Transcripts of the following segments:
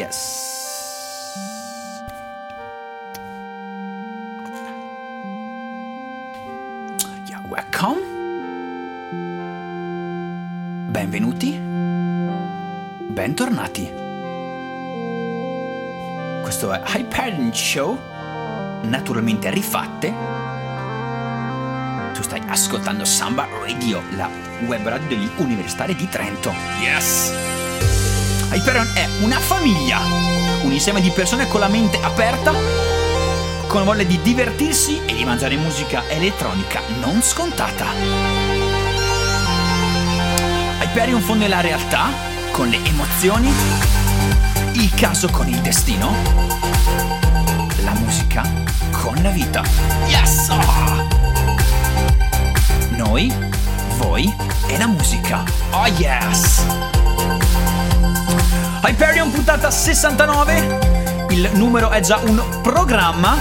Yes. Yeah, welcome. Benvenuti. Bentornati. Questo è Hyperion Show, naturalmente rifatte. Tu stai ascoltando Samba Radio, la web radio degli universitari di Trento. Yes! Hyperion è una famiglia, un insieme di persone con la mente aperta, con voglia di divertirsi e di mangiare musica elettronica non scontata. Hyperion fonde la realtà con le emozioni, il caso con il destino, la musica con la vita. Yes! Noi, voi e la musica. Oh yes! Hyperion puntata 69. Il numero è già un programma.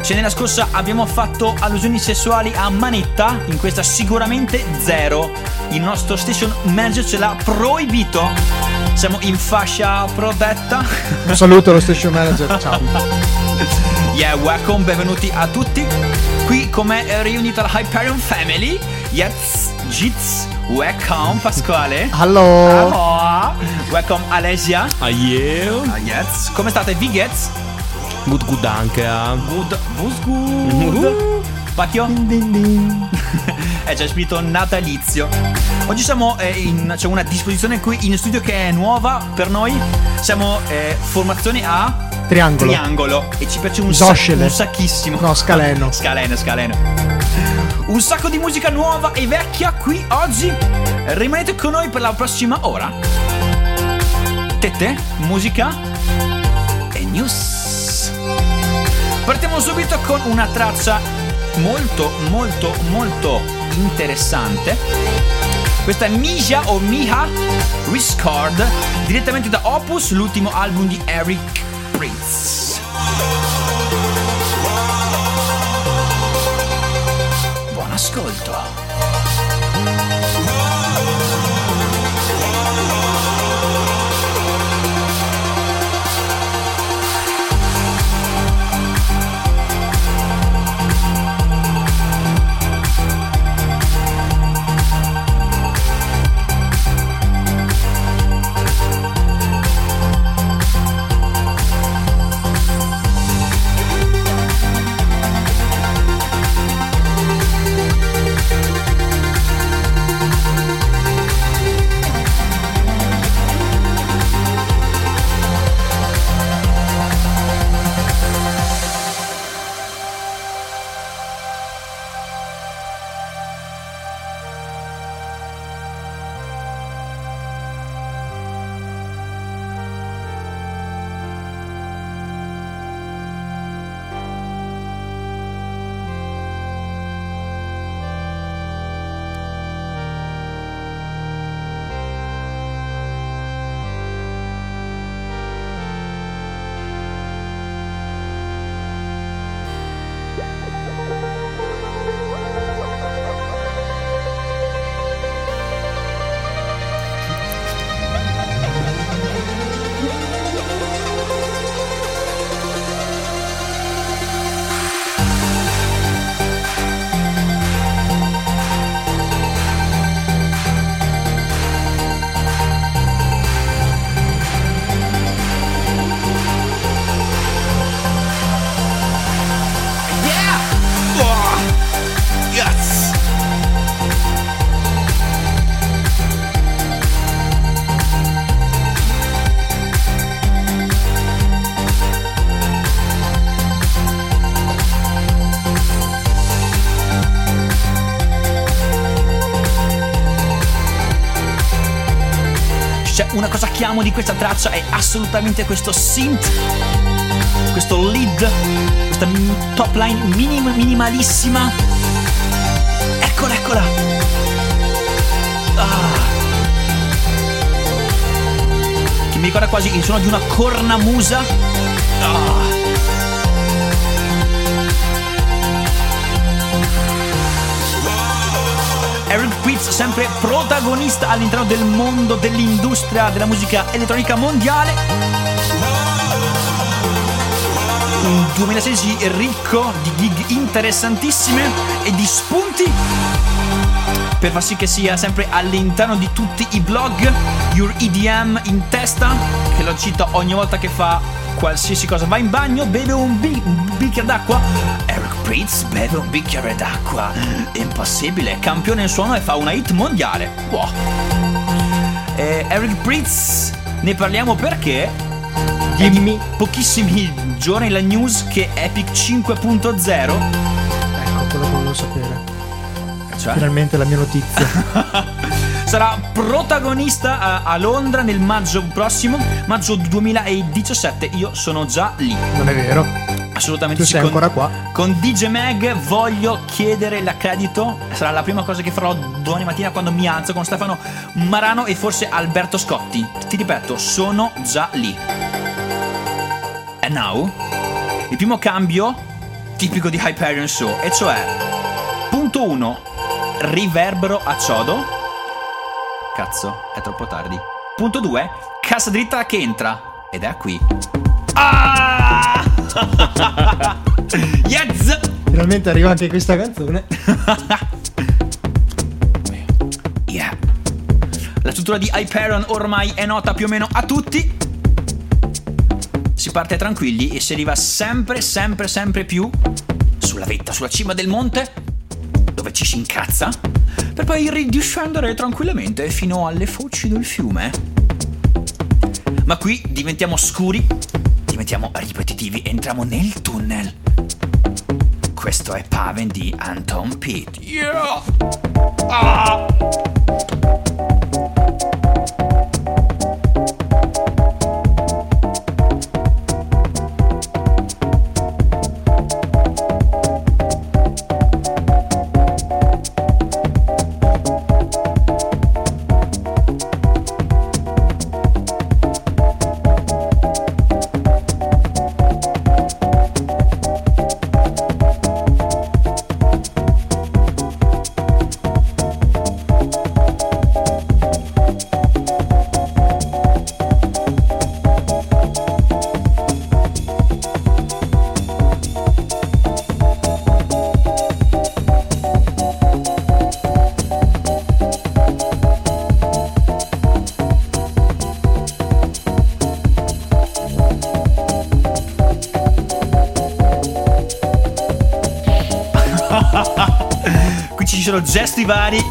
Se nella scorsa abbiamo fatto allusioni sessuali a manetta, in questa sicuramente zero. Il nostro station manager ce l'ha proibito. Siamo in fascia protetta. Un saluto allo station manager, ciao. Yeah, welcome, benvenuti a tutti. Qui come riunita la Hyperion Family. Yes, Jits, welcome Pasquale. Hello. Aloha. Welcome Alesia. Ah, yeah. Ah, yes. Come state, Vigets? Good good anche a... Good, was good. Pacchio? è già spirito natalizio. Oggi siamo eh, in. c'è una disposizione qui in studio che è nuova per noi. Siamo eh, formazione a Triangolo. triangolo. E ci piace un, sac- un sacchissimo. No, scaleno. scaleno, scaleno. Un sacco di musica nuova e vecchia qui oggi. Rimanete con noi per la prossima ora. Tette, musica e news. Partiamo subito con una traccia molto, molto, molto interessante. Questa è Mija o Miha Riscard, direttamente da Opus, l'ultimo album di Eric Prince. Buon ascolto. Di questa traccia è assolutamente questo synth questo lead, questa top line minim- minimalissima. Eccola, eccola. Ah. Che mi ricorda quasi il suono di una cornamusa. Prince sempre protagonista all'interno del mondo dell'industria della musica elettronica mondiale. Un 2016 ricco di gig interessantissime e di spunti per far sì che sia sempre all'interno di tutti i blog Your EDM in testa che lo cito ogni volta che fa qualsiasi cosa va in bagno beve un, bi- un bicchiere d'acqua Pritz beve un bicchiere d'acqua impossibile campione in suono e fa una hit mondiale wow. Eh, Eric Pritz ne parliamo perché è di Dimmi. pochissimi giorni la news che Epic 5.0 Ecco quello che volevo sapere. cioè Finalmente la mia notizia. sarà protagonista a, a Londra nel maggio prossimo, maggio 2017. Io sono già lì. Non è vero. Assolutamente Tu sì. sei Con- ancora qua. Con DJ Mag voglio chiedere l'accredito. Sarà la prima cosa che farò domani mattina quando mi alzo con Stefano Marano e forse Alberto Scotti. Ti ripeto, sono già lì. And now, il primo cambio tipico di Hyperion Show, e cioè, punto 1, riverbero a chiodo. Cazzo, è troppo tardi. Punto 2, cassa dritta che entra. Ed è qui. Ah! yes! Finalmente arriva anche questa canzone. Yeah. La struttura di Hyperion ormai è nota più o meno a tutti. Si parte tranquilli e si arriva sempre, sempre, sempre più sulla vetta, sulla cima del monte, dove ci si incazza, per poi ridiscendere tranquillamente fino alle foci del fiume. Ma qui diventiamo scuri, diventiamo ripetitivi, entriamo nel tunnel. Questo è Paven di Anton Pete. Yeah! Ah! Sono gesti vari.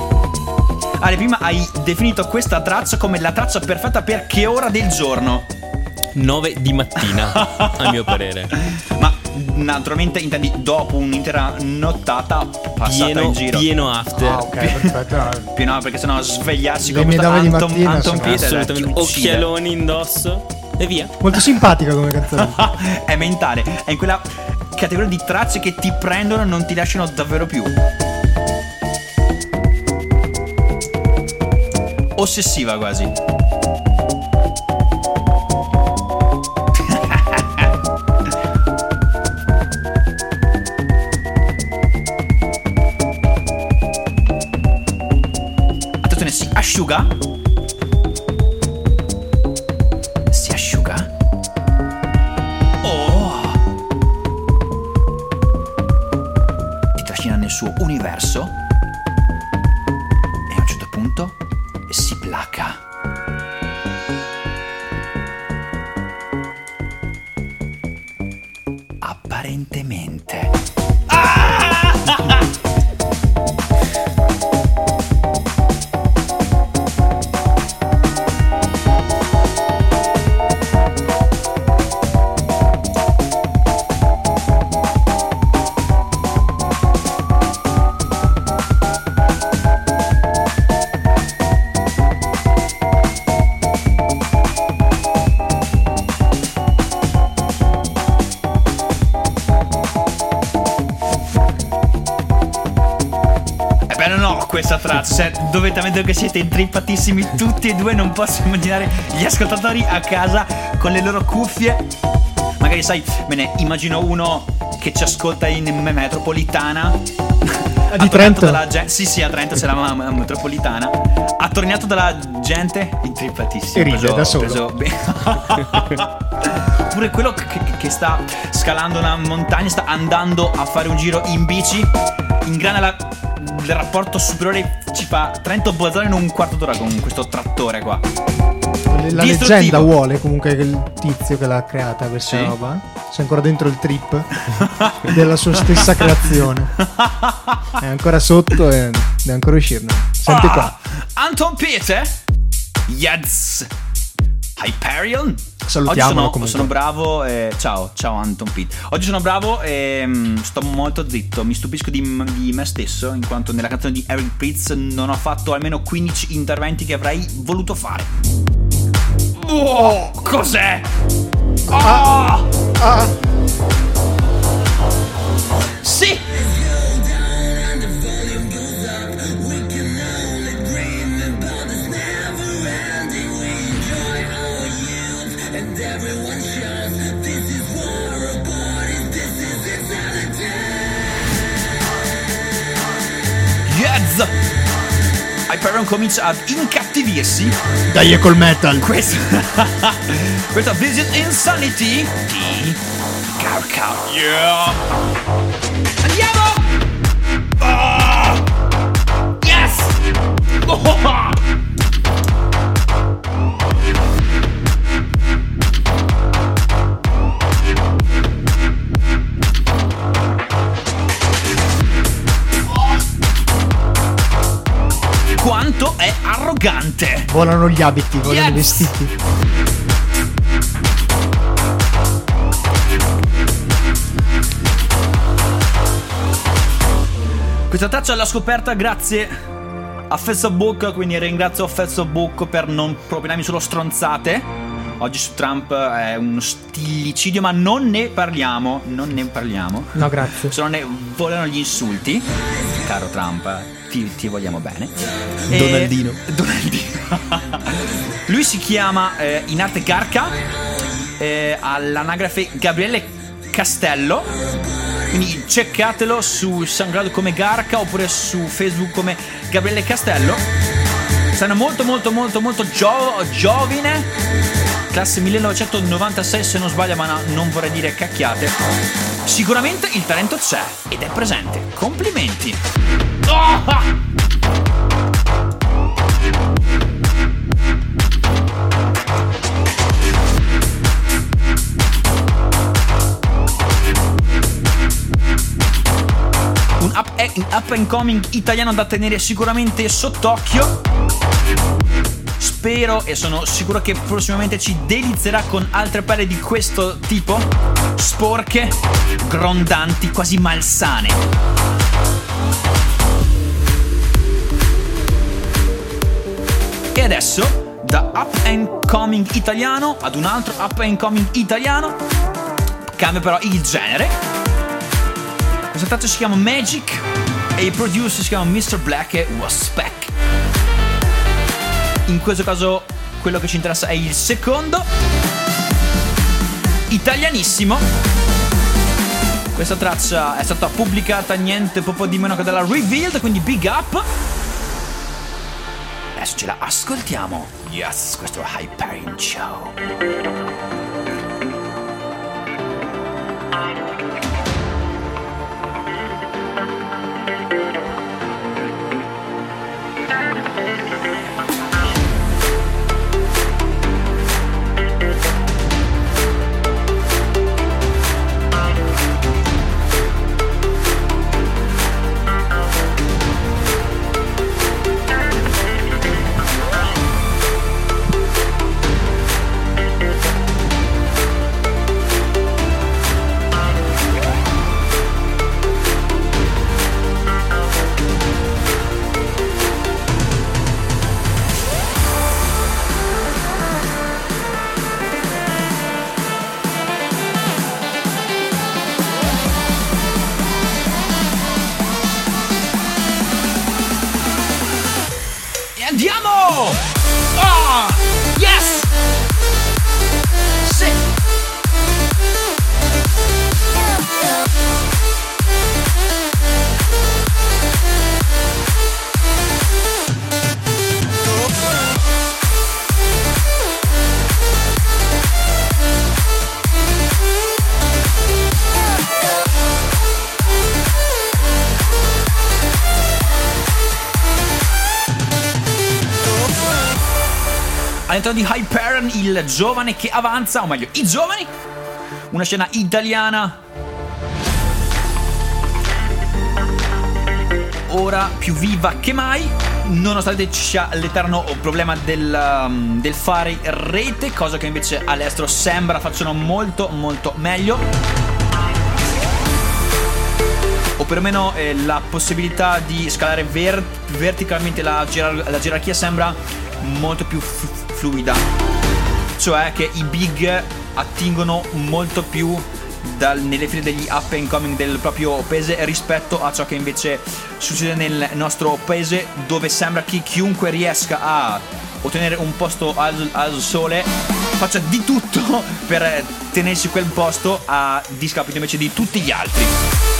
Ale, prima hai definito questa traccia come la traccia perfetta per che ora del giorno? 9 di mattina, a mio parere. Ma naturalmente intendi dopo un'intera nottata passata Pieno, in giro. pieno after. Ah, ok, perfetto. Più no, perché sennò svegliarsi di Anton, mattina Anton sono Pieter Assolutamente. Occhialoni indosso. E via. Molto simpatica come canzone. è mentale, è in quella categoria di tracce che ti prendono e non ti lasciano davvero più. Ossessiva quasi. Attenzione, si asciuga. Traccia, cioè, dovete ammettere che siete intrippatissimi tutti e due, non posso immaginare gli ascoltatori a casa con le loro cuffie. Magari sai, me ne immagino uno che ci ascolta in metropolitana di Trento? dalla gente. Sì, sì, a Trento c'è la ma- ma- metropolitana. Attorniato dalla gente intrippatissima. E ride da solo. preso. Oppure quello che, che- che sta scalando una montagna, sta andando a fare un giro in bici. Ingrana la- il rapporto superiore. Ci fa Trento Bolzano in un quarto d'ora con questo trattore qua. La leggenda vuole comunque che il tizio che l'ha creata questa Sì. roba sia ancora dentro il trip della sua stessa creazione. È ancora sotto e deve ancora uscirne. Senti Ah, qua. Anton Peter. Yes. Hyperion. Salutiamolo Oggi sono, sono bravo. eh, ciao, ciao Anton Pete. Oggi sono bravo e mm, sto molto zitto. Mi stupisco di, di me stesso, in quanto nella canzone di Eric Pritz non ho fatto almeno 15 interventi che avrei voluto fare. Wow, cos'è? Ah! Ah, Sì! Hyperion comincia ad incattivirsi dai, è col metal. questa, questa Visit Insanity di Garca. Yeah! Andiamo! Ah! Yes! Oh! È arrogante! Volano gli abiti, volano i vestiti. Questa traccia l'ho scoperta grazie a Facebook, quindi ringrazio Facebook per non propinarmi solo stronzate. Oggi su Trump è uno stillicidio, ma non ne parliamo, non ne parliamo. No, grazie. Se non ne volano gli insulti, caro Trump, ti, ti vogliamo bene. E- Donaldino. Donaldino. Lui si chiama eh, in arte Garca, eh, all'anagrafe Gabriele Castello. Quindi cercatelo su SoundCloud come Garca oppure su Facebook come Gabriele Castello. Sono molto molto molto molto gio- giovine. Classe 1996 se non sbaglio, ma no, non vorrei dire cacchiate. Sicuramente il talento c'è ed è presente. Complimenti. Ah! Un up, un up and coming italiano da tenere sicuramente sott'occhio. Spero e sono sicuro che prossimamente ci delizierà con altre pelle di questo tipo. Sporche, grondanti, quasi malsane. E adesso, da up and coming italiano ad un altro up and coming italiano, cambia però il genere. Questa traccia si chiama Magic e il producer si chiama Mr. Black e Waspec. In questo caso quello che ci interessa è il secondo. Italianissimo. Questa traccia è stata pubblicata niente poco di meno che dalla Revealed, quindi big up. Adesso ce la ascoltiamo. Yes, questo è Hyperion Show. All'interno di Hyperion il giovane che avanza, o meglio i giovani, una scena italiana. Ora più viva che mai nonostante ci sia l'eterno problema del, um, del, fare rete cosa che invece all'estero sembra facciano molto molto meglio. O perlomeno eh, la possibilità di scalare ver- verticalmente la, gerar- la, gerarchia sembra molto più f- fluida cioè che i big attingono molto più dal, nelle file degli up and coming del proprio paese rispetto a ciò che invece succede nel nostro paese dove sembra che chiunque riesca a ottenere un posto al, al sole faccia di tutto per tenersi quel posto a discapito invece di tutti gli altri.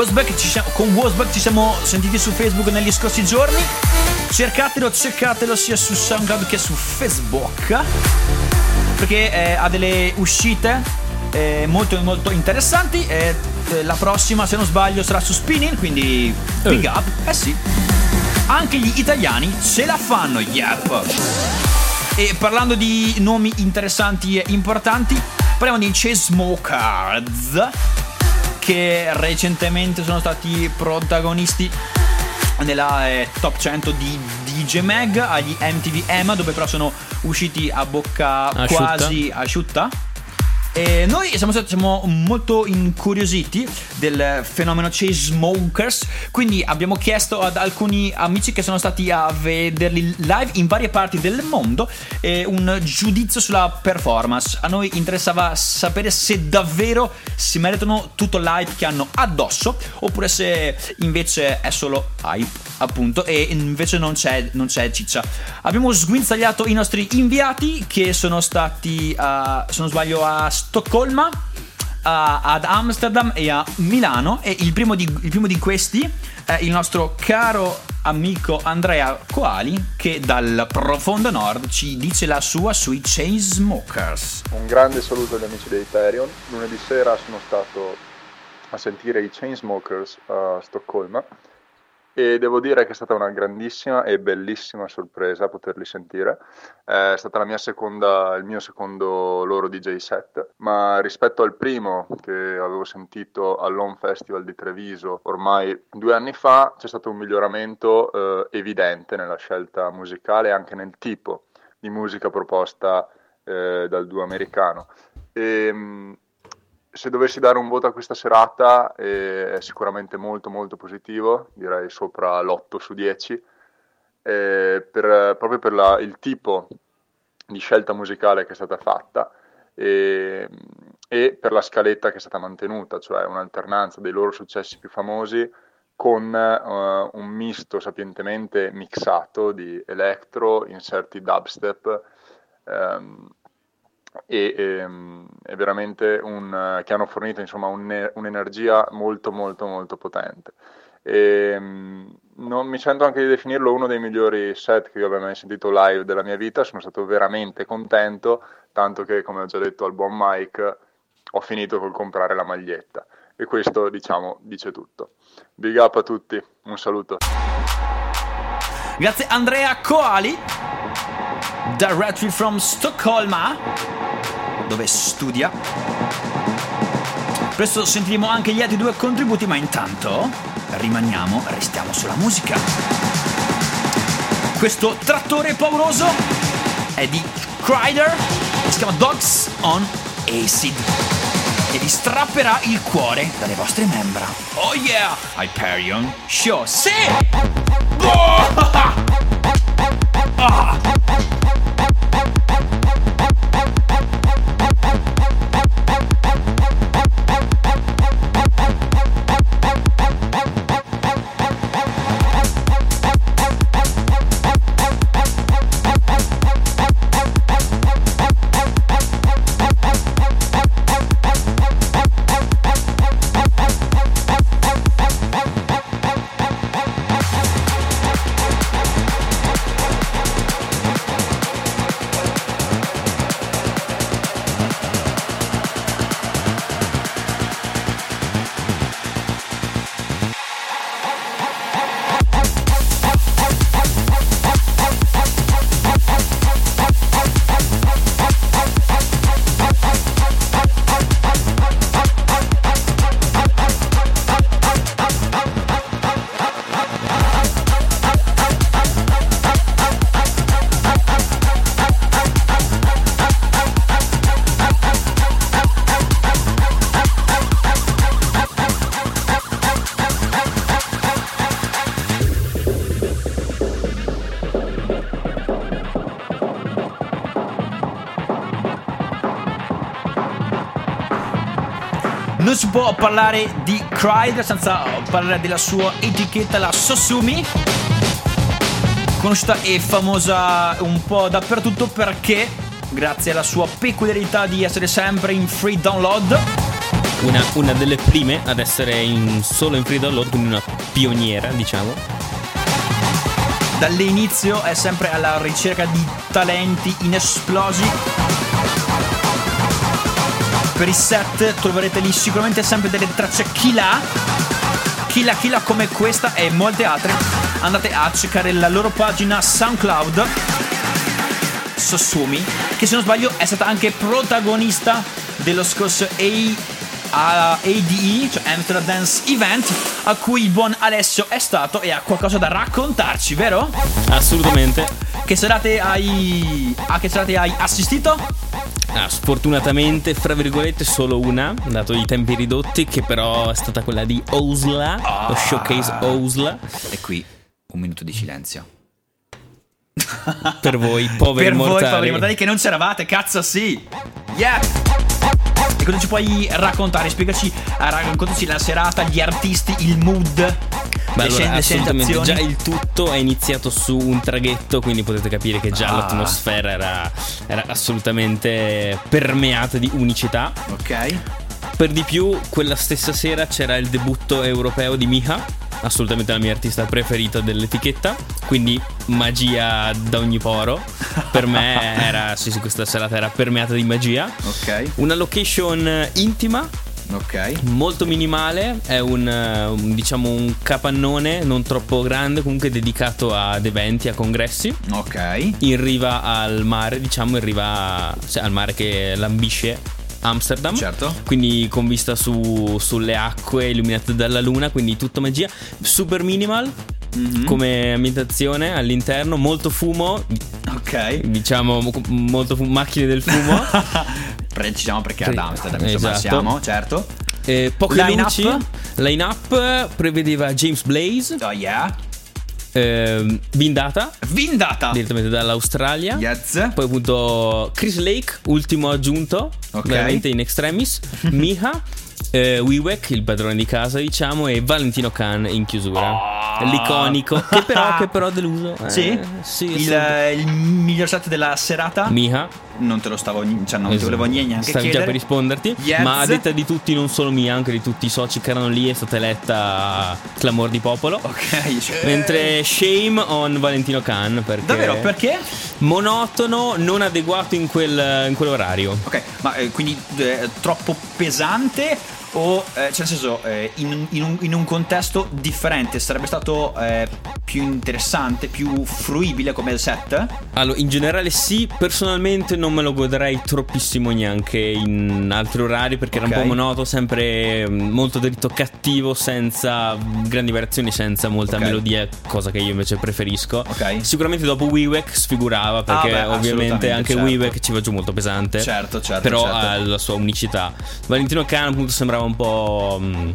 Wasback siamo, con Wasback ci siamo sentiti su Facebook negli scorsi giorni. Cercatelo, cercatelo sia su SoundCloud che su Facebook. Perché eh, ha delle uscite eh, molto molto interessanti. E eh, la prossima, se non sbaglio, sarà su Spinning. Quindi big up. Eh sì. Anche gli italiani ce la fanno, yep. E parlando di nomi interessanti e importanti, parliamo di Chainsmokers che recentemente sono stati protagonisti nella eh, top 100 di DJ Mag agli MTV EMA dove però sono usciti a bocca asciutta. quasi asciutta e noi siamo, siamo molto incuriositi del fenomeno Chase Smokers, quindi abbiamo chiesto ad alcuni amici che sono stati a vederli live in varie parti del mondo eh, un giudizio sulla performance. A noi interessava sapere se davvero si meritano tutto l'hype che hanno addosso oppure se invece è solo hype appunto e invece non c'è, non c'è ciccia. Abbiamo sguinzagliato i nostri inviati che sono stati, uh, se non sbaglio, a Stoccolma, uh, ad Amsterdam e a Milano e il primo di, il primo di questi è il nostro caro amico Andrea Coali che dal profondo nord ci dice la sua sui Chainsmokers. Un grande saluto agli amici di Hyperion. Lunedì sera sono stato a sentire i Chainsmokers a Stoccolma e devo dire che è stata una grandissima e bellissima sorpresa poterli sentire. È stata seconda, il mio secondo loro DJ set, ma rispetto al primo che avevo sentito all'Home Festival di Treviso ormai due anni fa, c'è stato un miglioramento eh, evidente nella scelta musicale e anche nel tipo di musica proposta eh, dal duo americano. E, ehm, se dovessi dare un voto a questa serata eh, è sicuramente molto molto positivo, direi sopra l'8 su 10, eh, per, proprio per la, il tipo di scelta musicale che è stata fatta e, e, per la scaletta che è stata mantenuta, cioè un'alternanza dei loro successi più famosi con uh, un misto sapientemente mixato di electro, inserti dubstep. Um, e, ehm, è veramente un, che hanno fornito insomma, un, un'energia molto molto molto potente. E, ehm, non mi sento anche di definirlo uno dei migliori set che io abbia mai sentito live della mia vita, sono stato veramente contento, tanto che come ho già detto al buon Mike ho finito col comprare la maglietta e questo diciamo dice tutto. Big up a tutti, un saluto. Grazie Andrea Coali, directly from Stoccolma dove studia. Presto sentiremo anche gli altri due contributi, ma intanto rimaniamo, restiamo sulla musica. Questo trattore pauroso è di Crider, si chiama Dogs on Acid e vi strapperà il cuore dalle vostre membra. Oh yeah! Hyperion Show. Sì! Oh! Ah! Può parlare di Crider senza parlare della sua etichetta, la Sosumi. Conosciuta e famosa un po' dappertutto perché, grazie alla sua peculiarità di essere sempre in free download, Una, una delle prime ad essere in- solo in free download, quindi una pioniera, diciamo. dall'inizio è sempre alla ricerca di talenti inesplosi. Per i set troverete lì sicuramente sempre delle tracce killer. Killer killer come questa e molte altre. Andate a cercare la loro pagina SoundCloud. Sosumi, che se non sbaglio è stata anche protagonista dello scorso A- a- ADE, cioè Amsterdam Dance Event, a cui il buon Alessio è stato e ha qualcosa da raccontarci, vero? Assolutamente. Che serate hai. A che serate hai assistito? Ah, sfortunatamente, fra virgolette, solo una, dato i tempi ridotti, che però è stata quella di Osla, lo showcase Osla. E qui un minuto di silenzio. Per voi, poveri per voi, mortali. poveri mortali, che non c'eravate, cazzo sì! Yeah! E cosa ci puoi raccontare? Spiegaci, raccontaci la serata, gli artisti, il mood, Beh, allora, assolutamente, già il tutto è iniziato su un traghetto, quindi potete capire che già Ah. l'atmosfera era, era assolutamente permeata di unicità. Ok. Per di più, quella stessa sera c'era il debutto europeo di Miha, assolutamente la mia artista preferita dell'etichetta, quindi magia da ogni poro. Per me era, sì sì, questa serata era permeata di magia. Ok. Una location intima, Ok. molto minimale, è un, eh, un, diciamo un capannone non troppo grande, comunque dedicato ad eventi, a congressi, Ok. in riva al mare, diciamo in riva sì, al mare che lambisce Amsterdam. Certo. Quindi con vista su- sulle acque illuminate dalla luna, quindi tutto magia. Super minimal Mhm. come ambientazione all'interno, molto fumo, Ok. diciamo mo- molto fu- macchine del fumo. Precisiamo perché ad Sì, Amsterdam insomma esatto. siamo, certo. Eh, poche Line-up? luci. Line up prevedeva James Blaze, Oh yeah. ehm, Vindata, Vindata. direttamente dall'Australia. Yes. Poi appunto Chris Lake, ultimo aggiunto, Ok. veramente in extremis. Miha, eh, Wiwek, il padrone di casa, diciamo, e Valentino Khan in chiusura. L'iconico, che però, che però deluso. Eh, Sì? sì, il, eh, il miglior set della serata? Miha. Non te lo stavo, cioè non ti Esatto. volevo neanche Stavo già chiedere. per risponderti. Yes. Ma a detta di tutti, non solo mia, anche di tutti i soci che erano lì, è stata eletta clamor di popolo. Ok, Mentre shame on Valentino Khan perché Davvero, perché? monotono, non adeguato in, quel, in quell'orario. Ok, ma eh, quindi eh, troppo pesante o, eh, cioè nel senso, eh, in, in un, in un contesto differente sarebbe stato eh, più interessante, più fruibile come set? Allora, in generale sì, personalmente non me lo godrei troppissimo neanche in altri orari perché Ok. era un po' monotono, sempre mm, molto dritto cattivo, senza grandi variazioni, senza molta Ok. melodia, cosa che io invece preferisco. Ok. Sicuramente dopo WeWack sfigurava perché Ah, beh, ovviamente anche certo. WeWack ci va giù molto pesante. Certo, certo, Però certo. ha la sua unicità. Valentino Khan appunto sembrava un po'... mm,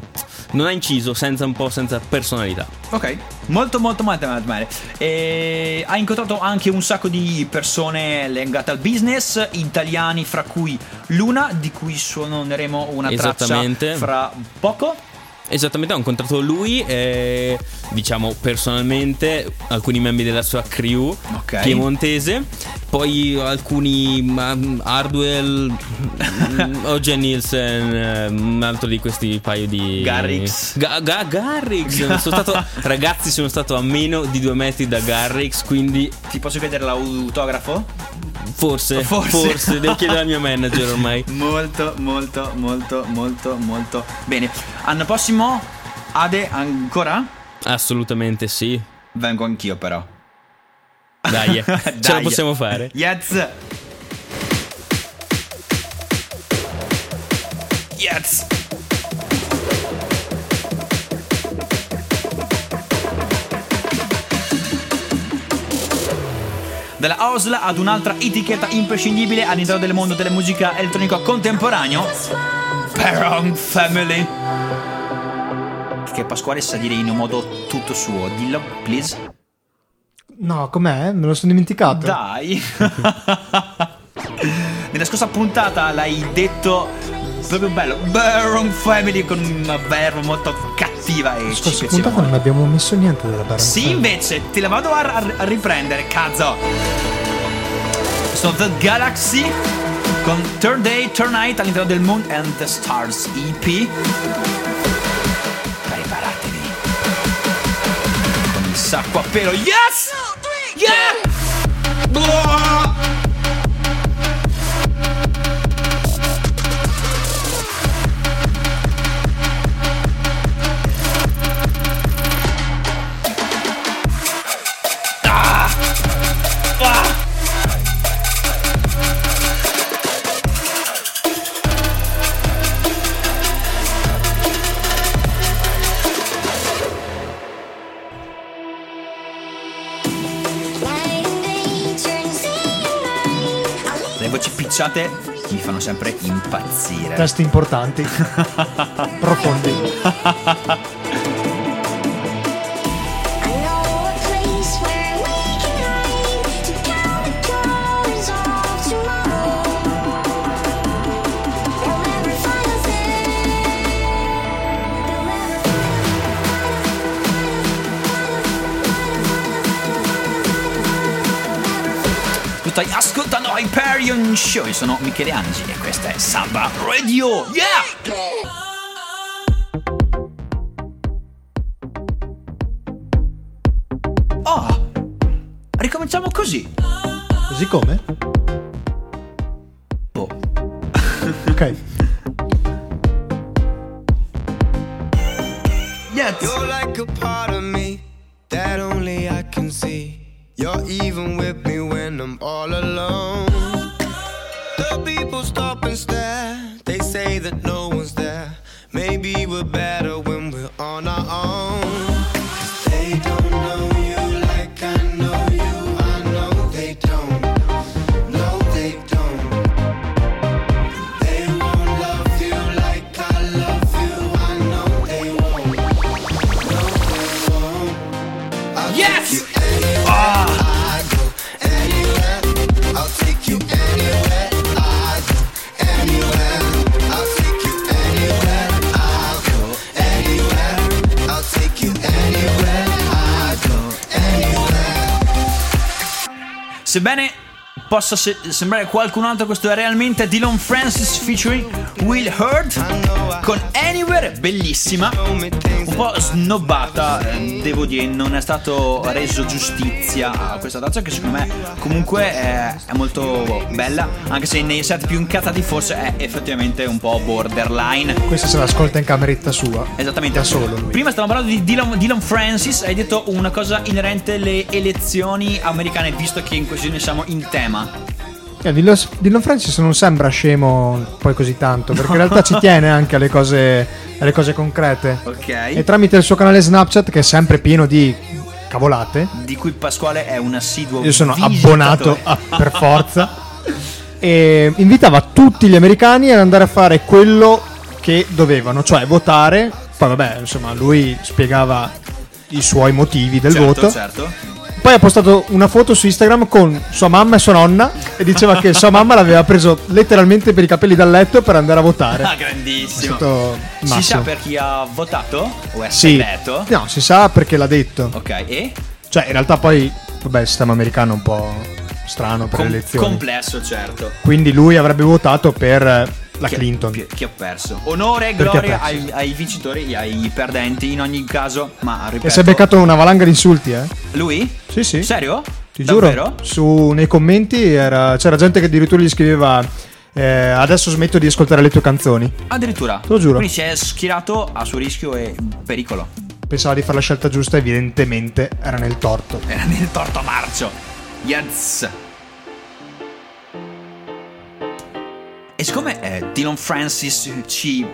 non ha inciso, senza un po' senza personalità. Ok, molto molto molto bene. E ha incontrato anche un sacco di persone legate al business, italiani, fra cui Luna, di cui suoneremo una traccia fra poco. Esattamente, ho incontrato lui e diciamo personalmente alcuni membri della sua crew Ok. piemontese, poi alcuni ma, Hardwell, mm, OJ Nielsen, eh, un altro di questi paio di Garrix. Ga- Ga- Garrix. Sono stato, ragazzi, sono stato a meno di due metri da Garrix, quindi Ti posso chiedere l'autografo? forse, Forse. forse, devo chiedere al mio manager ormai. Molto, molto, molto, molto, molto bene. Anno prossimo, Ade, ancora? Assolutamente sì. Vengo anch'io, però. Dai, eh, ce la Dai. possiamo fare. Yes! Yes! Dalla Osla ad un'altra etichetta imprescindibile all'interno del mondo della musica elettronica contemporaneo Perron Family Che Pasquale sa dire in un modo tutto suo Dillo, please No, com'è? Me lo sono dimenticato. Dai. Nella scorsa puntata l'hai detto proprio bello. Baron Family con una verba molto cattiva e Scorsa puntata non abbiamo messo niente della Baron Sì, Family. invece, te la vado a, a- riprendere, cazzo. Sono The Galaxy con Third Day, Third Night all'interno del Moon and the Stars EP. Con il sacco a pelo. Yes! Yeah! Boah! Picciate mi fanno sempre impazzire. Testi importanti, profondi. Tu stai ascoltando Hyperion Show. Io sono Michele Angi e questa è Samba Radio. Yeah! Oh! Ricominciamo così. Così come? Boh. Ok. Yes! You're like a part of me that only I can see. You're even with me I'm all alone. The people stop and stare. They say that no one's there. Maybe we're better Sebbene possa se- sembrare qualcun altro, questo è realmente Dylan Francis featuring Will Hurt con bellissima. Un po' snobbata, devo dire, non è stato reso giustizia a questa traccia che secondo me comunque è, è molto bella, anche se nei set più incazzati forse è effettivamente un po' borderline. Questa se l'ascolta in cameretta sua. Esattamente. Da solo lui. Prima stavamo parlando di Dylan, Dylan Francis, hai detto una cosa inerente alle elezioni americane, visto che in questione siamo in tema. Eh, Dylan Dylan Francis non sembra scemo poi così tanto, perché in realtà ci tiene anche alle cose, alle cose concrete. Ok. E tramite il suo canale Snapchat, che è sempre pieno di cavolate, di cui Pasquale è un assiduo io sono abbonato a- per forza, e invitava tutti gli americani ad andare a fare quello che dovevano, cioè votare. Poi vabbè, insomma, lui spiegava i suoi motivi del certo, voto. certo. Poi ha postato una foto su Instagram con sua mamma e sua nonna e diceva che sua mamma l'aveva preso letteralmente per i capelli dal letto per andare a votare. Ah, grandissimo. Si sa per chi ha votato? O è Sì. segreto? No, si sa perché l'ha detto. Ok, e? Cioè, in realtà poi, vabbè, il sistema americano è un po' strano per Com- le elezioni. complesso, certo. Quindi lui avrebbe votato per la Chi- Clinton. Chi ha perso? Onore e gloria ai, ai vincitori e ai perdenti in ogni caso. Ma ripeto. E si è beccato una valanga di insulti, eh? Lui? Sì, sì. Serio? Ti Davvero? giuro. Su, nei commenti era- c'era gente che addirittura gli scriveva eh, adesso smetto di ascoltare le tue canzoni. Addirittura. Te lo giuro. Quindi si è schierato a suo rischio e pericolo. Pensava di fare la scelta giusta, evidentemente era nel torto. Era nel torto marcio. Yes. E siccome eh, Dylan Francis ci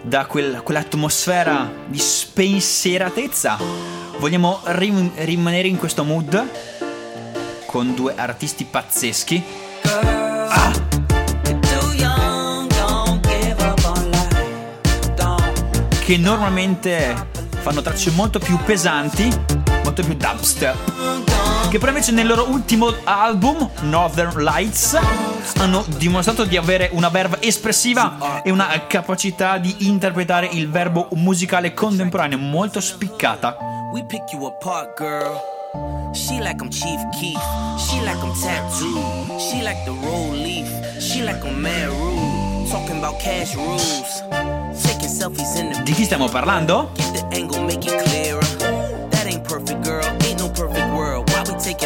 dà quel- quell'atmosfera di spensieratezza, vogliamo rim- rimanere in questo mood con due artisti pazzeschi. Ah, che normalmente fanno tracce molto più pesanti, molto più dubstep. Che però invece nel loro ultimo album, Northern Lights, hanno dimostrato di avere una verve espressiva e una capacità di interpretare il verbo musicale contemporaneo molto spiccata. We pick you apart, girl. She like I'm Chief Keef. She like I'm tattooed. She like the roll leaf. She like I'm rude. Talking about cash rules. Taking selfies in the Di chi stiamo parlando? Get the angle, make it clearer. That ain't perfect, girl.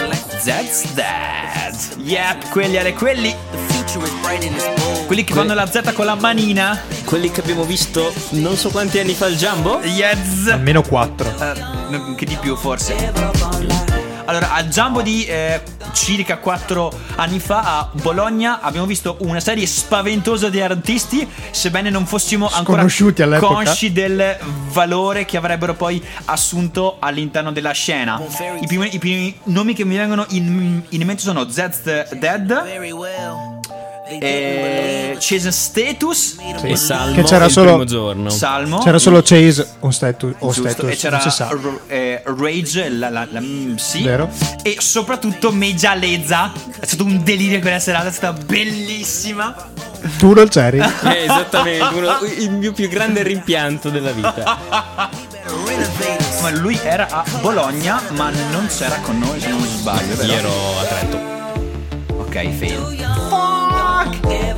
Like That's that. Yep, quelli alle quelli. Quelli che fanno la Z con la manina. Quelli che abbiamo visto non so quanti anni fa al Jumbo. Yes. Almeno 4. Eh, che di più forse. Allora, al Jumbo di eh, circa 4 anni fa a Bologna abbiamo visto una serie spaventosa di artisti, sebbene non fossimo ancora consci del valore che avrebbero poi assunto all'interno della scena. I primi, i primi nomi che mi vengono in, in mente sono Zed's Dead, eh, Chase Status, E Salmo Che c'era il solo- primo giorno. Salmo. C'era solo Chase o Status. O Giusto, status e c'era non si sa. R- eh, Rage, la, la, la- mm, sì. Vero. E soprattutto Meja Lezza. È stato un delirio quella serata, è stata bellissima. Tu non c'eri? Eh, esattamente, uno- il mio più grande rimpianto della vita. Ma lui era a Bologna, ma non c'era con noi, se non sbaglio. vero? Io ero a Trento. Ok, fail. Give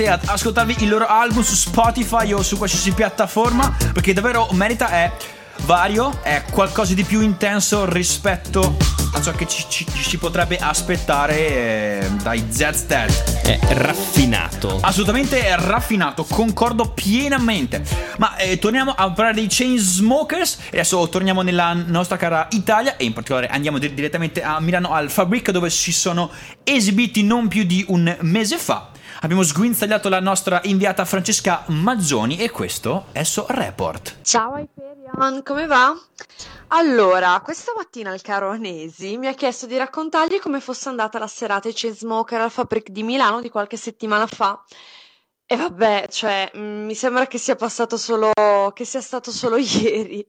Andate ad ascoltarvi il loro album su Spotify o su qualsiasi piattaforma, perché davvero merita, è vario, è qualcosa di più intenso rispetto a ciò che ci, ci- ci potrebbe aspettare eh, dai Zed's Dead. È raffinato. Assolutamente raffinato, concordo pienamente. Ma eh, torniamo a parlare dei Chainsmokers. E adesso torniamo nella nostra cara Italia. E in particolare andiamo di- direttamente a Milano al Fabric, dove si sono esibiti non più di un mese fa. Abbiamo sguinzagliato la nostra inviata Francesca Mazzoni. E questo è suo report. Ciao Hyperion, come va? Allora, questa mattina il caro Anesi mi ha chiesto di raccontargli come fosse andata la serata ai Chainsmoker al Fabric di Milano di qualche settimana fa. E vabbè, cioè, mm, mi sembra che sia passato solo, che sia stato solo ieri.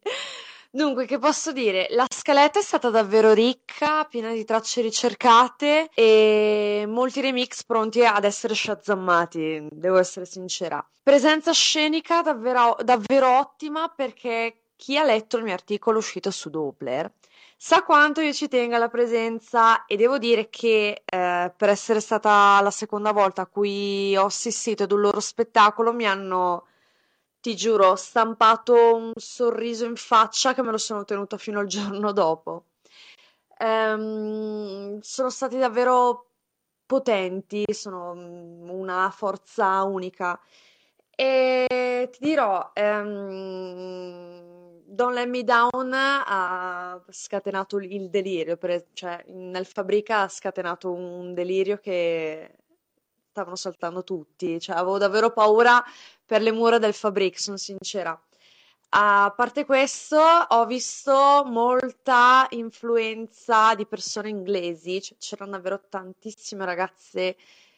Dunque, che posso dire? La scaletta è stata davvero ricca, piena di tracce ricercate e molti remix pronti ad essere shazammati, devo essere sincera. Presenza scenica davvero, davvero ottima perché chi ha letto il mio articolo uscito su Doppler sa quanto io ci tenga alla presenza e devo dire che eh, per essere stata la seconda volta a cui ho assistito ad un loro spettacolo mi hanno ti giuro, stampato un sorriso in faccia che me lo sono tenuto fino al giorno dopo. Ehm, sono stati davvero potenti, sono mm, una forza unica. E ti dirò, ehm, Don't Let Me Down ha scatenato il delirio, per- cioè nel Fabrica ha scatenato un delirio che stavano saltando tutti, cioè avevo davvero paura per le mura del Fabric, sono sincera. A parte questo, ho visto molta influenza di persone inglesi, cioè, c'erano davvero tantissime ragazze,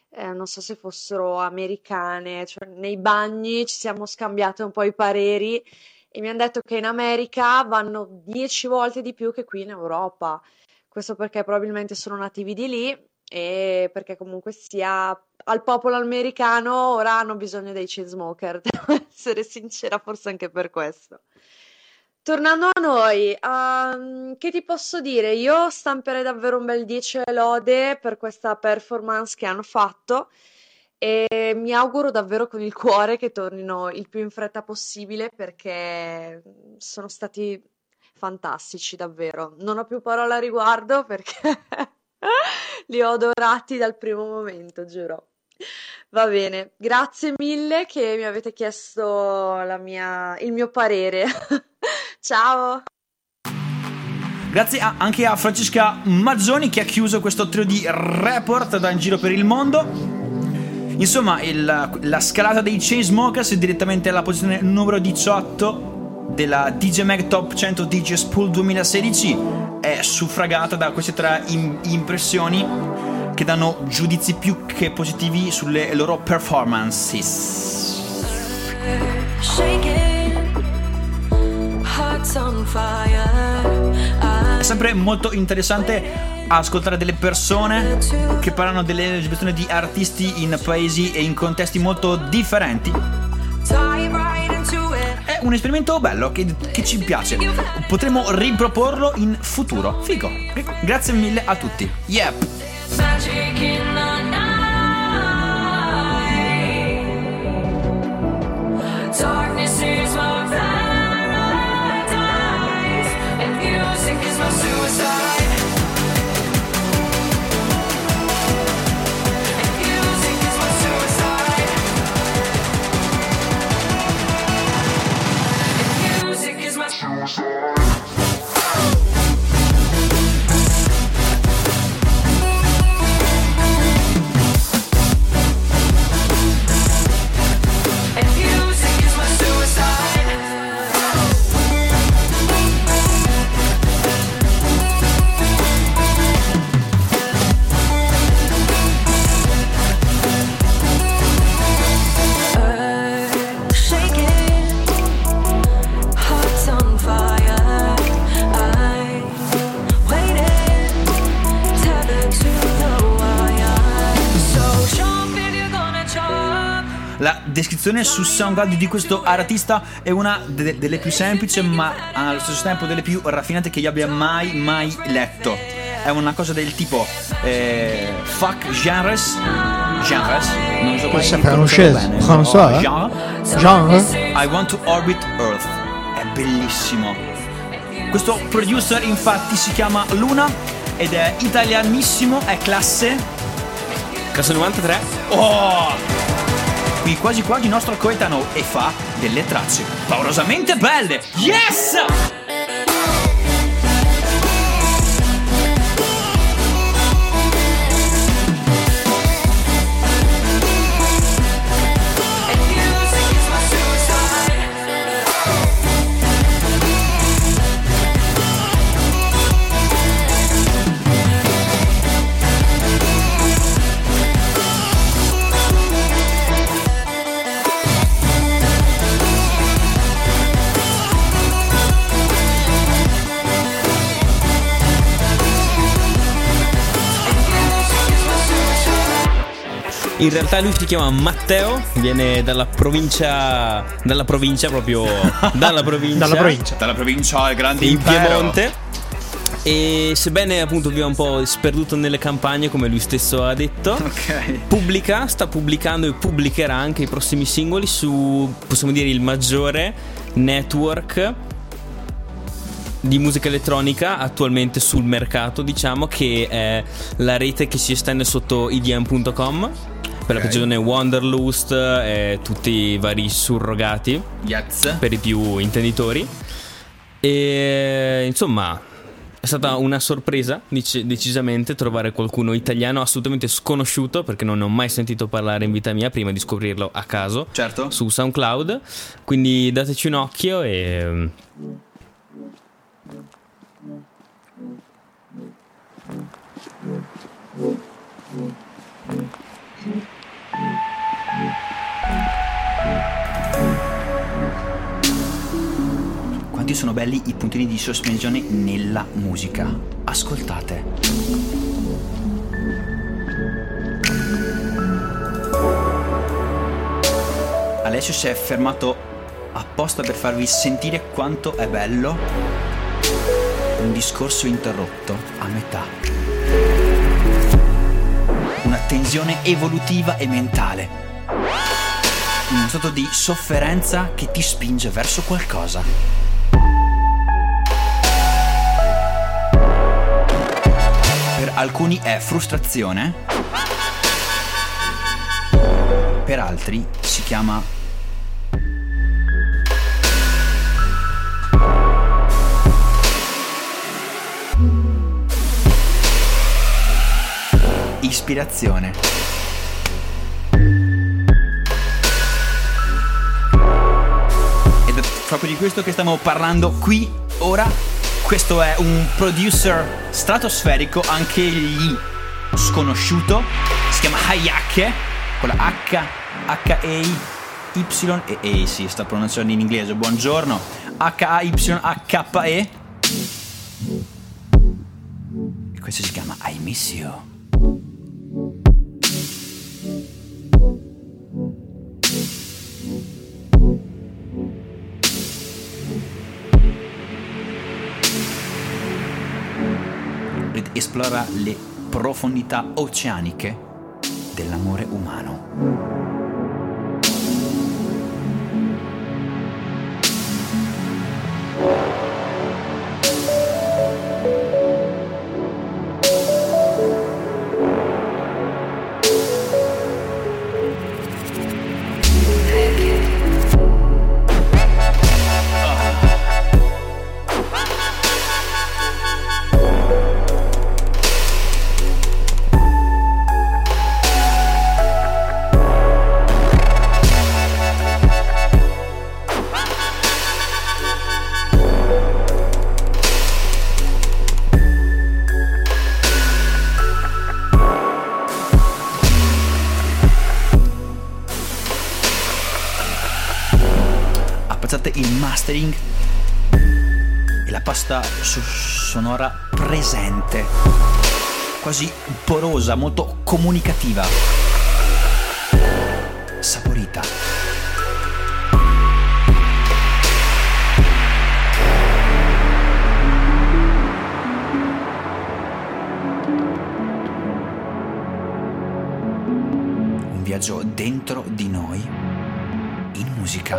eh, non so se fossero americane, cioè, nei bagni ci siamo scambiate un po' i pareri e mi hanno detto che in America vanno 10 volte di più che qui in Europa. Questo perché probabilmente sono nativi di lì e perché comunque sia al popolo americano ora hanno bisogno dei chainsmoker, devo essere sincera, forse anche per questo. Tornando a noi, ehm, che ti posso dire? Io stamperei davvero un bel 10 lode per questa performance che hanno fatto e mi auguro davvero con il cuore che tornino il più in fretta possibile perché sono stati fantastici, davvero. Non ho più parole a riguardo perché li ho adorati dal primo momento, giuro. Va bene, grazie mille che mi avete chiesto mia- il mio parere. Ciao! Grazie a- anche a Francesca Mazzoni che ha chiuso questo trio di report da in giro per il mondo. Insomma, il- la scalata dei Chainsmokers è direttamente alla posizione numero 18 della DJ Mag Top 100 DJ Spool 2016. È suffragata da queste tre im- impressioni che danno giudizi più che positivi sulle loro performances. È sempre molto interessante ascoltare delle persone che parlano delle esibizioni di artisti in paesi e in contesti molto differenti. Un esperimento bello che, che ci piace. Potremmo riproporlo in futuro. Figo. Grazie mille a tutti. Yep. Darkness is my paradise, and music is my suicide. Descrizione su SoundCloud di questo artista è una de- delle più semplici, ma allo stesso tempo delle più raffinate che io abbia mai, mai letto. È una cosa del tipo eh, fuck genres. Genres? Non so come si pronuncia non so, eh. Genre. Genre? I want to orbit Earth. È bellissimo. Questo producer infatti si chiama Luna ed è italianissimo, è classe Classe 93? Oh! Qui quasi quasi il nostro coetaneo e fa delle tracce paurosamente belle. Yes! In realtà lui si chiama Matteo, viene dalla provincia. Dalla provincia proprio. Dalla provincia. Dalla provincia. Dalla provincia al grande In impero. Piemonte. E sebbene appunto viva un po' sperduto nelle campagne, come lui stesso ha detto, Ok. pubblica, sta pubblicando e pubblicherà anche i prossimi singoli su, possiamo dire, il maggiore network di musica elettronica attualmente sul mercato, diciamo che è la rete che si estende sotto idm.com per la precisione Wanderlust e tutti i vari surrogati Yes. per i più intenditori. E insomma, è stata una sorpresa, dice- decisamente, trovare qualcuno italiano assolutamente sconosciuto, perché non ne ho mai sentito parlare in vita mia prima di scoprirlo a caso Certo. su SoundCloud. Quindi dateci un occhio e. Quanti sono belli i puntini di sospensione nella musica. Ascoltate. Alessio si è fermato apposta per farvi sentire quanto è bello un discorso interrotto a metà. Tensione evolutiva e mentale. Uno stato di sofferenza che ti spinge verso qualcosa. Per alcuni è frustrazione, per altri si chiama ispirazione. Ed è proprio di questo che stiamo parlando qui ora. Questo è un producer stratosferico, anche egli sconosciuto. Si chiama Hayake, con la H, H-E-I, Y e E, sì, sta pronunciando in inglese. Buongiorno. H-A-Y-H-E. E questo si chiama I Miss You. Esplora le profondità oceaniche dell'amore umano. Sonora presente, quasi porosa, molto comunicativa, saporita. Un viaggio dentro di noi in musica,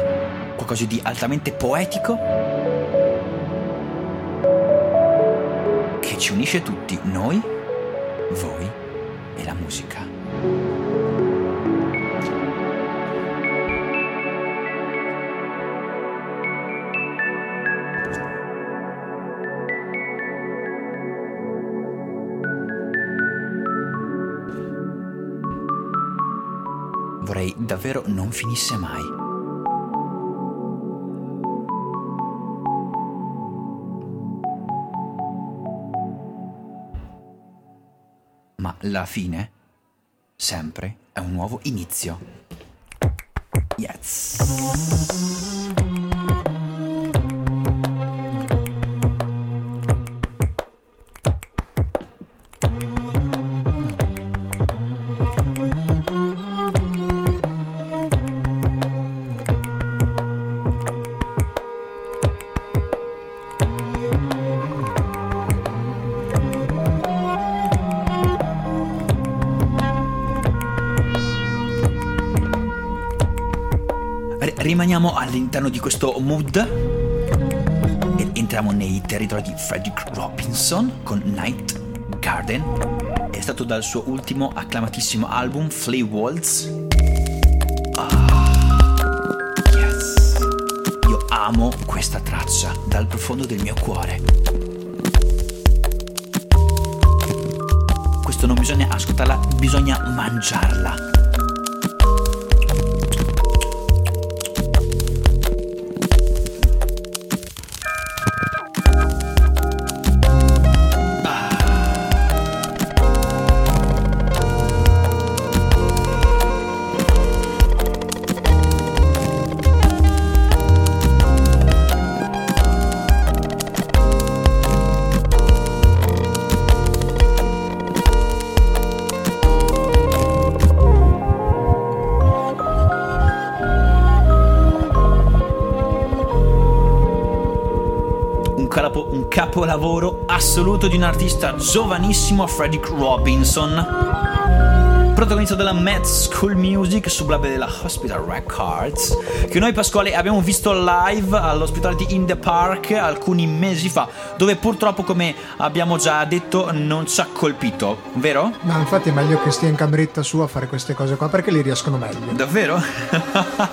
qualcosa di altamente poetico che ci unisce tutti, noi, voi e la musica. Vorrei davvero non finisse mai. La fine, sempre, è un nuovo inizio. Yes. Rimaniamo all'interno di questo mood ed entriamo nei territori di Frederick Robinson con Night Garden. È stato dal suo ultimo acclamatissimo album Flea Waltz. Ah, yes. Io amo questa traccia dal profondo del mio cuore. Questo non bisogna ascoltarla, bisogna mangiarla. Capolavoro assoluto di un artista giovanissimo, Frederick Robinson. Protagonista della Met School Music sul label della Hospital Records, che noi Pasquale abbiamo visto live all'Hospitality in the Park alcuni mesi fa, dove purtroppo, come abbiamo già detto, non ci ha colpito, vero? No, infatti è meglio che stia in cameretta sua a fare queste cose qua perché li riescono meglio. Davvero?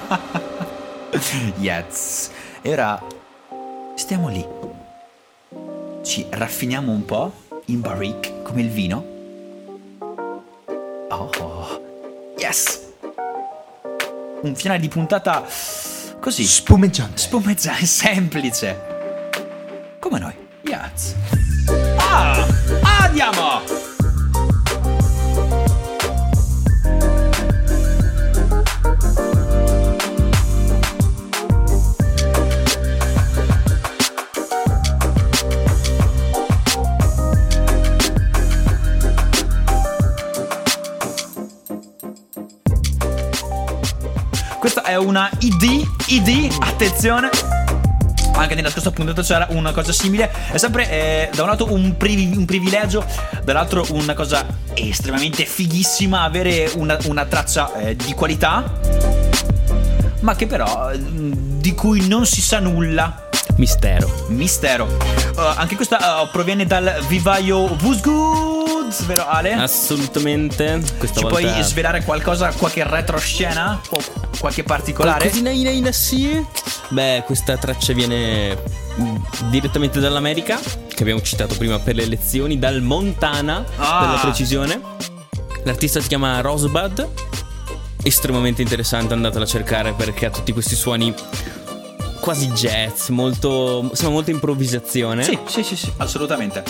yes. E ora stiamo lì. Ci raffiniamo un po' in barrique come il vino. Oh, yes! Un finale di puntata così. Spumeggiante. Spumeggiante, semplice. Come noi. Yes. Ah! Andiamo! È una ID, ID, attenzione. Anche nella scorsa puntata c'era una cosa simile. È sempre eh, da un lato un, privi- un privilegio, dall'altro una cosa estremamente fighissima avere una, una traccia eh, di qualità, ma che però eh, di cui non si sa nulla. Mistero. Mistero. Uh, anche questa uh, proviene dal vivaio Vusgoods, vero Ale? Assolutamente. Questa Ci puoi svelare qualcosa, qualche retroscena? O qualche particolare? Qualcosina in, in sì. Beh, questa traccia viene mm, direttamente dall'America, che abbiamo citato prima per le elezioni, dal Montana, Ah. per la precisione. L'artista si chiama Rosebud. Estremamente interessante, andatela a cercare perché ha tutti questi suoni quasi jazz, molto. sembra molta improvvisazione. Sì, sì, sì, sì, assolutamente.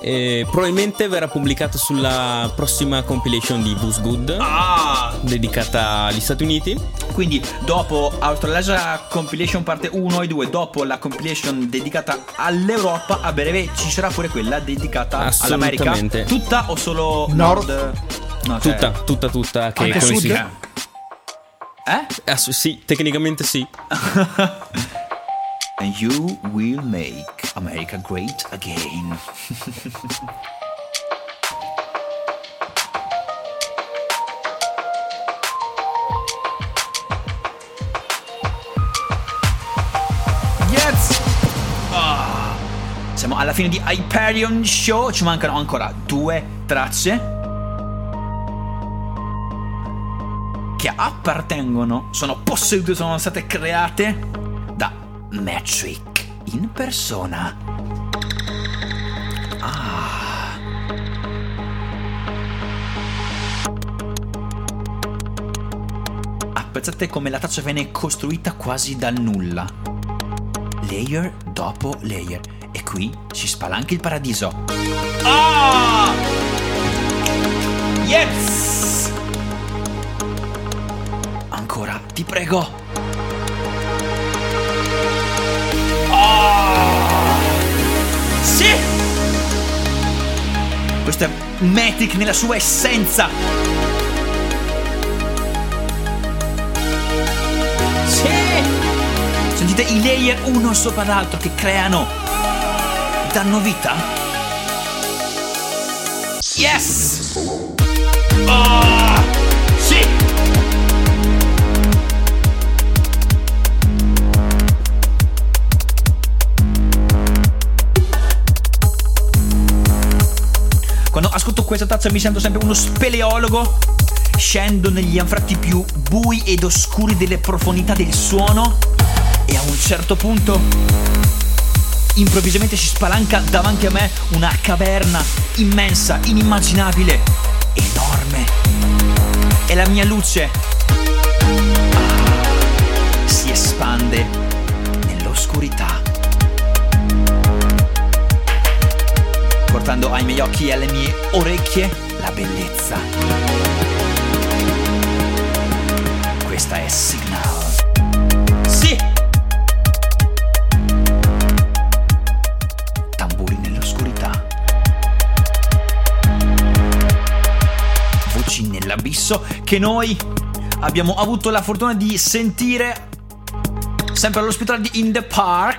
E probabilmente verrà pubblicato sulla prossima compilation di Boost Good. Ah! Dedicata agli Stati Uniti. Quindi dopo Australasia Compilation parte 1 e 2, dopo la compilation dedicata all'Europa, a breve ci sarà pure quella dedicata all'America. Assolutamente. Tutta o solo Nord? No, cioè- Tutta, tutta, tutta. Che Anche come sud? si- Eh? Ass- sì, tecnicamente sì. And you will make America great again. yes! Ah. Siamo alla fine di Hyperion Show, ci mancano ancora due tracce. Che appartengono, sono possedute, sono state create da Metric in persona. Ah. Apprezzate come la traccia viene costruita quasi dal nulla. Layer dopo layer. E qui si spalanca il paradiso. Ah! Yes! Ti prego. Ah! Sì! Questo è Matic nella sua essenza. Sì! Sentite i layer uno sopra l'altro che creano, danno vita. Yes! Ah! Ascolto questa tazza mi sento sempre uno speleologo. Scendo negli anfratti più bui ed oscuri delle profondità del suono e a un certo punto improvvisamente si spalanca davanti a me una caverna immensa, inimmaginabile, enorme. E la mia luce si espande portando ai miei occhi e alle mie orecchie la bellezza. Questa è Signal. Sì! Tamburi nell'oscurità. Voci nell'abisso che noi abbiamo avuto la fortuna di sentire sempre all'ospedale di In the Park.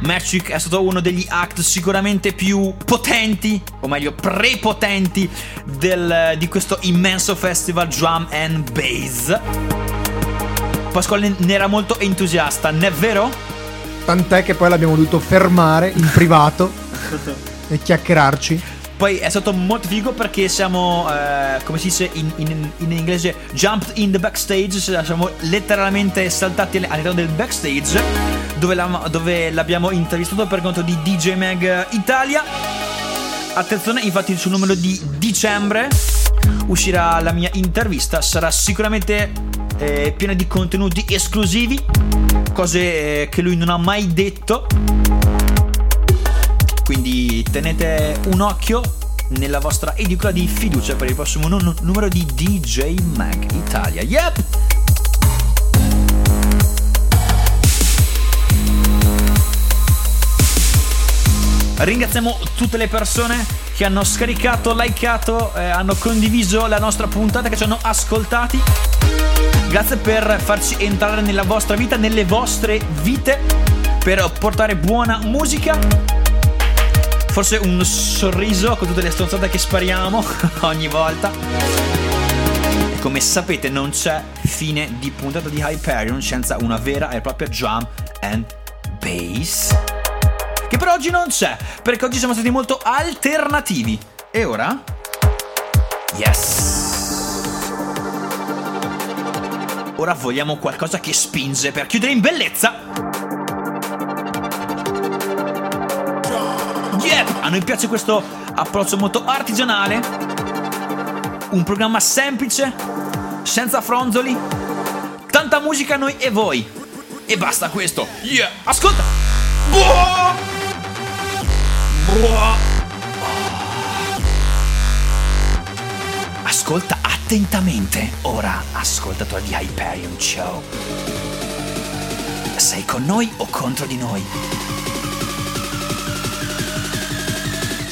Magic è stato uno degli act sicuramente più potenti, o meglio prepotenti, del- di questo immenso festival Drum and Bass. Pasquale ne era molto entusiasta, non è vero? Tant'è che poi l'abbiamo dovuto fermare in privato e chiacchierarci. Poi è stato molto figo perché siamo, eh, come si dice in, in- in inglese, jumped in the backstage, cioè siamo letteralmente saltati all'interno del backstage dove, l'am- dove l'abbiamo intervistato per conto di DJ Mag Italia. Attenzione, infatti suo numero di dicembre uscirà la mia intervista. Sarà sicuramente eh, piena di contenuti esclusivi, cose eh, che lui non ha mai detto. Quindi tenete un occhio nella vostra edicola di fiducia per il prossimo nu- numero di DJ Mag Italia. Yep! Ringraziamo tutte le persone che hanno scaricato, likeato, eh, hanno condiviso la nostra puntata, che ci hanno ascoltati. Grazie per farci entrare nella vostra vita, nelle vostre vite, per portare buona musica. Forse un sorriso con tutte le stronzate che spariamo ogni volta. Come sapete non c'è fine di puntata di Hyperion senza una vera e propria drum and bass. Che per oggi non c'è, perché oggi siamo stati molto alternativi. E ora? Yes! Ora vogliamo qualcosa che spinge per chiudere in bellezza. Yep! A noi piace questo approccio molto artigianale. Un programma semplice, senza fronzoli. Tanta musica noi e voi. E basta questo. Yeah! Ascolta! Boh! Ascolta attentamente. Ora, ascoltatore di Hyperion Show. Sei con noi o contro di noi?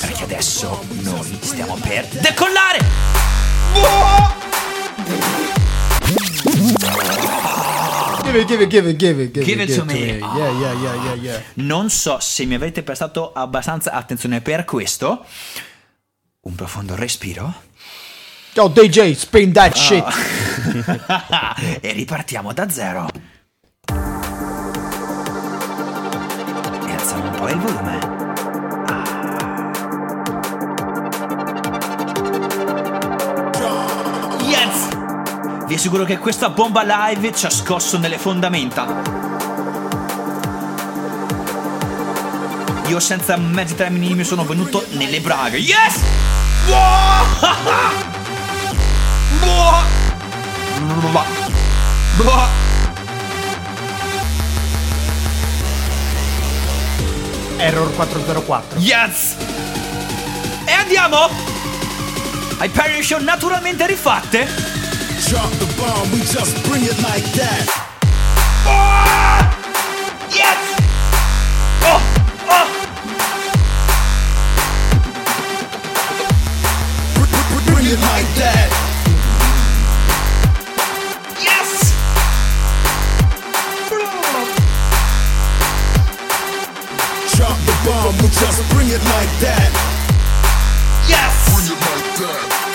Perché adesso noi stiamo per decollare! Give it, give it, give it, give it, Give it to me. Yeah, yeah, yeah, yeah, yeah. Non so se mi avete prestato abbastanza attenzione per questo. Un profondo respiro. Yo, DJ, spin that shit. e ripartiamo da zero. E alziamo un po' il volume. Vi assicuro che questa bomba live ci ha scosso nelle fondamenta. Io senza mezzi termini mi sono venuto nelle braghe. Yes! Error 404. Yes! E andiamo! Hyperion naturalmente rifatte. Drop the bomb, we just bring it like that. Oh! Yes! Oh! Oh! Bring it like that. Yes! Drop the bomb, we just bring it like that. Yes! Bring it like that.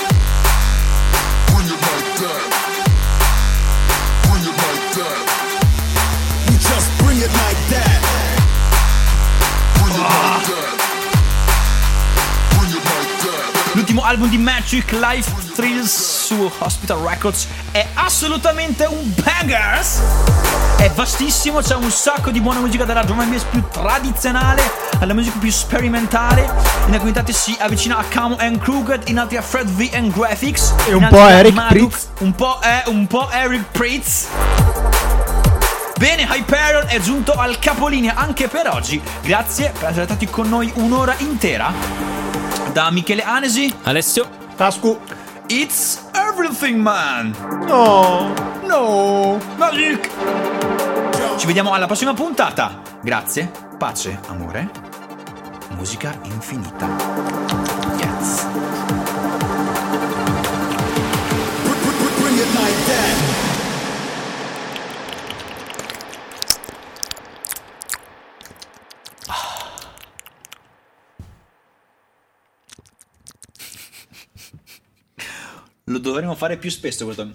L'ultimo album di Magic Life Thrills su Hospital Records è assolutamente un bangers. È vastissimo, c'è un sacco di buona musica dalla drum and bass più tradizionale alla musica più sperimentale. In alcuni tratti si avvicina a Camo and Crooked, in altri a Fred V and Graphics. E un po' Eric Marduk, Pritz. Un po' è un po' Eric Pritz. Bene, Hyperion è giunto al capolinea anche per oggi. Grazie per essere stati con noi un'ora intera. Da Michele Anesi, Alessio, Tascu. It's everything, man! No. No! Magic! Ci vediamo alla prossima puntata. Grazie, pace, amore, musica infinita. Lo dovremmo fare più spesso questo.